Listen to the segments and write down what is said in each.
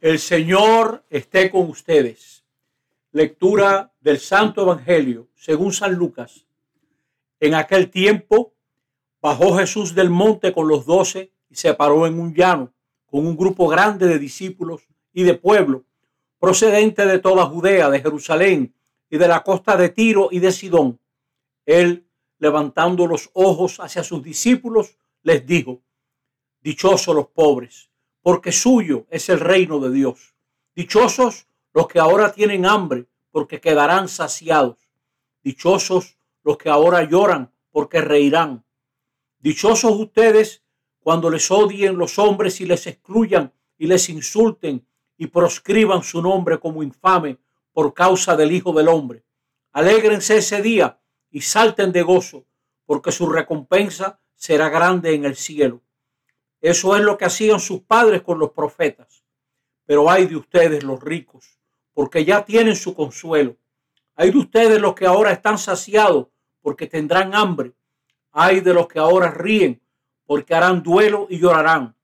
El Señor esté con ustedes. Lectura del Santo Evangelio según San Lucas. En aquel tiempo bajó Jesús del monte con los doce y se paró en un llano con un grupo grande de discípulos y de pueblo, procedente de toda Judea, de Jerusalén y de la costa de Tiro y de Sidón. Él, levantando los ojos hacia sus discípulos, les dijo, Dichosos los pobres porque suyo es el reino de Dios. Dichosos los que ahora tienen hambre, porque quedarán saciados. Dichosos los que ahora lloran, porque reirán. Dichosos ustedes cuando les odien los hombres y les excluyan y les insulten y proscriban su nombre como infame por causa del Hijo del Hombre. Alégrense ese día y salten de gozo, porque su recompensa será grande en el cielo eso es lo que hacían sus padres con los profetas. Pero hay de ustedes los ricos, porque ya tienen su consuelo. Hay de ustedes los que ahora están saciados, porque tendrán hambre. Hay de los que ahora ríen, porque harán duelo y llorarán.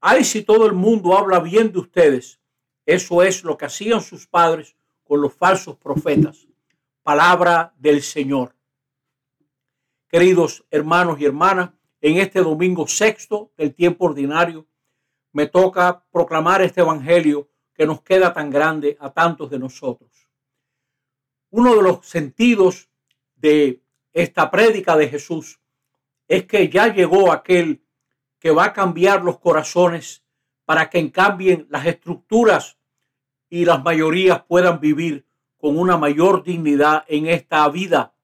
Hay si todo el mundo habla bien de ustedes. Eso es lo que hacían sus padres con los falsos profetas. Palabra del Señor. Queridos hermanos y hermanas, en este domingo sexto del tiempo ordinario, me toca proclamar este evangelio que nos queda tan grande a tantos de nosotros. Uno de los sentidos de esta prédica de Jesús es que ya llegó aquel que va a cambiar los corazones para que cambien las estructuras y las mayorías puedan vivir con una mayor dignidad en esta vida.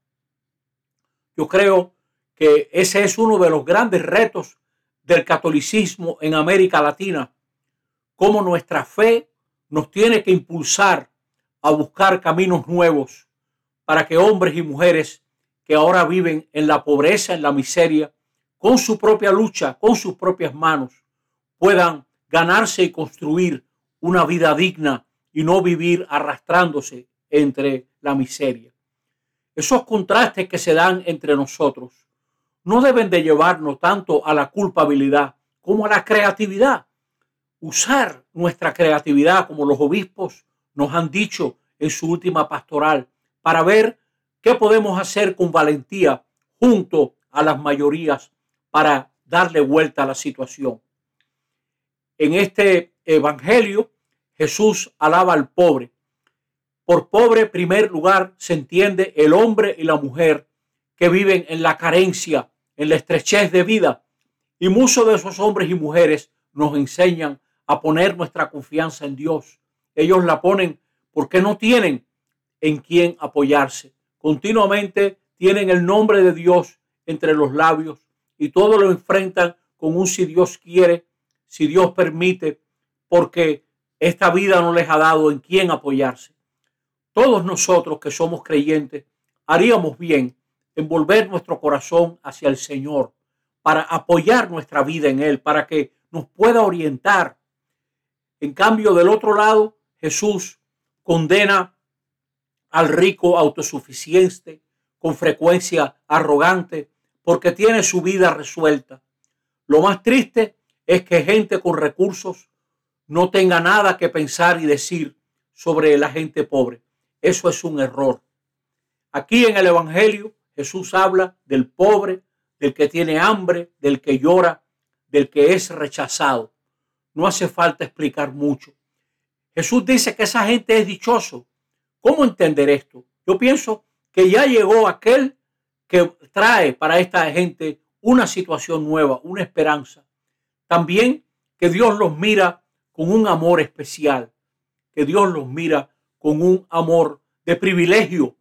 Yo creo que ese es uno de los grandes retos del catolicismo en América Latina, cómo nuestra fe nos tiene que impulsar a buscar caminos nuevos para que hombres y mujeres que ahora viven en la pobreza, en la miseria, con su propia lucha, con sus propias manos, puedan ganarse y construir una vida digna y no vivir arrastrándose entre la miseria. Esos contrastes que se dan entre nosotros no deben de llevarnos tanto a la culpabilidad como a la creatividad. Usar nuestra creatividad como los obispos nos han dicho en su última pastoral para ver qué podemos hacer con valentía junto a las mayorías para darle vuelta a la situación. En este evangelio Jesús alaba al pobre. Por pobre, primer lugar, se entiende el hombre y la mujer que viven en la carencia en la estrechez de vida. Y muchos de esos hombres y mujeres nos enseñan a poner nuestra confianza en Dios. Ellos la ponen porque no tienen en quién apoyarse. Continuamente tienen el nombre de Dios entre los labios y todo lo enfrentan con un si Dios quiere, si Dios permite, porque esta vida no les ha dado en quién apoyarse. Todos nosotros que somos creyentes haríamos bien envolver nuestro corazón hacia el Señor, para apoyar nuestra vida en Él, para que nos pueda orientar. En cambio, del otro lado, Jesús condena al rico autosuficiente, con frecuencia arrogante, porque tiene su vida resuelta. Lo más triste es que gente con recursos no tenga nada que pensar y decir sobre la gente pobre. Eso es un error. Aquí en el Evangelio Jesús habla del pobre, del que tiene hambre, del que llora, del que es rechazado. No hace falta explicar mucho. Jesús dice que esa gente es dichoso. ¿Cómo entender esto? Yo pienso que ya llegó aquel que trae para esta gente una situación nueva, una esperanza. También que Dios los mira con un amor especial, que Dios los mira con un amor de privilegio,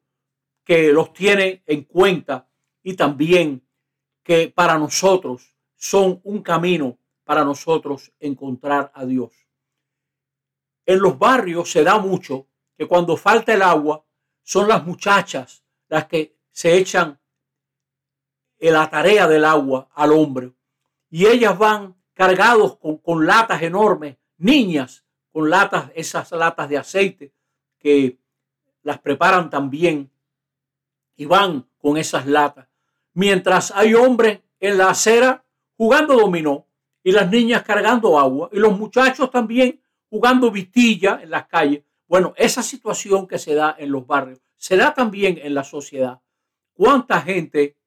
que los tiene en cuenta y también que para nosotros son un camino para nosotros encontrar a Dios. En los barrios se da mucho que cuando falta el agua son las muchachas las que se echan la tarea del agua al hombre y ellas van cargados con, con latas enormes, niñas con latas, esas latas de aceite que las preparan también y van con esas latas. Mientras hay hombres en la acera jugando dominó y las niñas cargando agua y los muchachos también jugando vitilla en las calles. Bueno, esa situación que se da en los barrios se da también en la sociedad. ¿Cuánta gente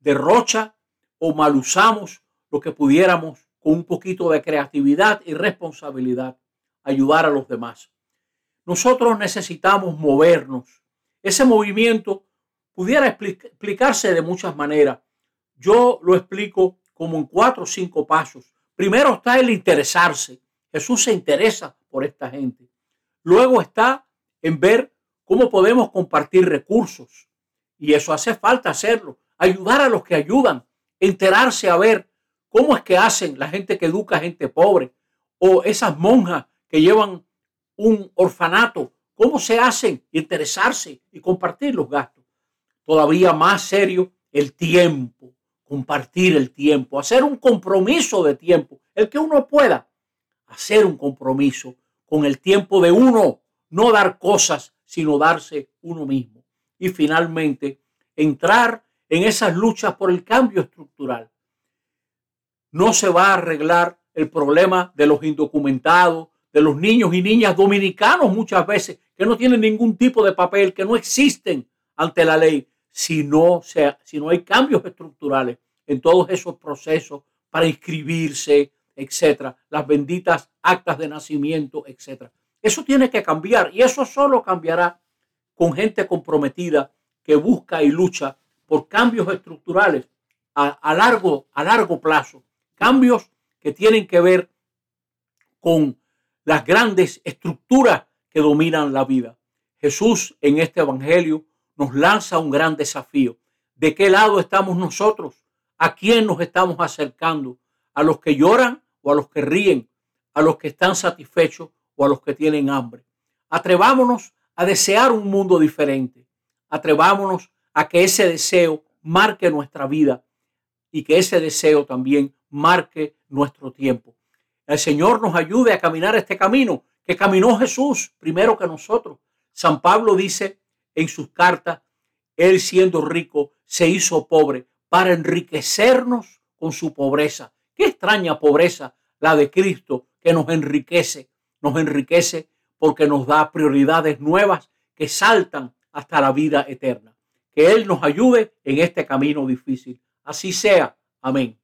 derrocha o mal usamos lo que pudiéramos con un poquito de creatividad y responsabilidad ayudar a los demás? Nosotros necesitamos movernos. Ese movimiento pudiera explicarse de muchas maneras. Yo lo explico como en cuatro o cinco pasos. Primero está el interesarse. Jesús se interesa por esta gente. Luego está en ver cómo podemos compartir recursos. Y eso hace falta hacerlo. Ayudar a los que ayudan. Enterarse a ver cómo es que hacen la gente que educa a gente pobre. O esas monjas que llevan un orfanato. ¿Cómo se hacen? Interesarse y compartir los gastos. Todavía más serio, el tiempo. Compartir el tiempo. Hacer un compromiso de tiempo. El que uno pueda hacer un compromiso con el tiempo de uno, no dar cosas, sino darse uno mismo. Y finalmente, entrar en esas luchas por el cambio estructural. No se va a arreglar el problema de los indocumentados, de los niños y niñas dominicanos muchas veces, que no tienen ningún tipo de papel, que no existen ante la ley, si no, si no hay cambios estructurales en todos esos procesos para inscribirse, etcétera, las benditas actas de nacimiento, etcétera. Eso tiene que cambiar y eso solo cambiará con gente comprometida que busca y lucha por cambios estructurales a, largo, a largo plazo, cambios que tienen que ver con las grandes estructuras que dominan la vida. Jesús en este Evangelio nos lanza un gran desafío. ¿De qué lado estamos nosotros? ¿A quién nos estamos acercando? ¿A los que lloran o a los que ríen, a los que están satisfechos o a los que tienen hambre. Atrevámonos a desear un mundo diferente. Atrevámonos a que ese deseo marque nuestra vida y que ese deseo también marque nuestro tiempo. El Señor nos ayude a caminar este camino que caminó Jesús primero que nosotros. San Pablo dice en sus cartas, Él siendo rico se hizo pobre para enriquecernos con su pobreza Qué extraña pobreza la de Cristo que nos enriquece, nos enriquece porque nos da prioridades nuevas que saltan hasta la vida eterna. Que Él nos ayude en este camino difícil. Así sea. Amén.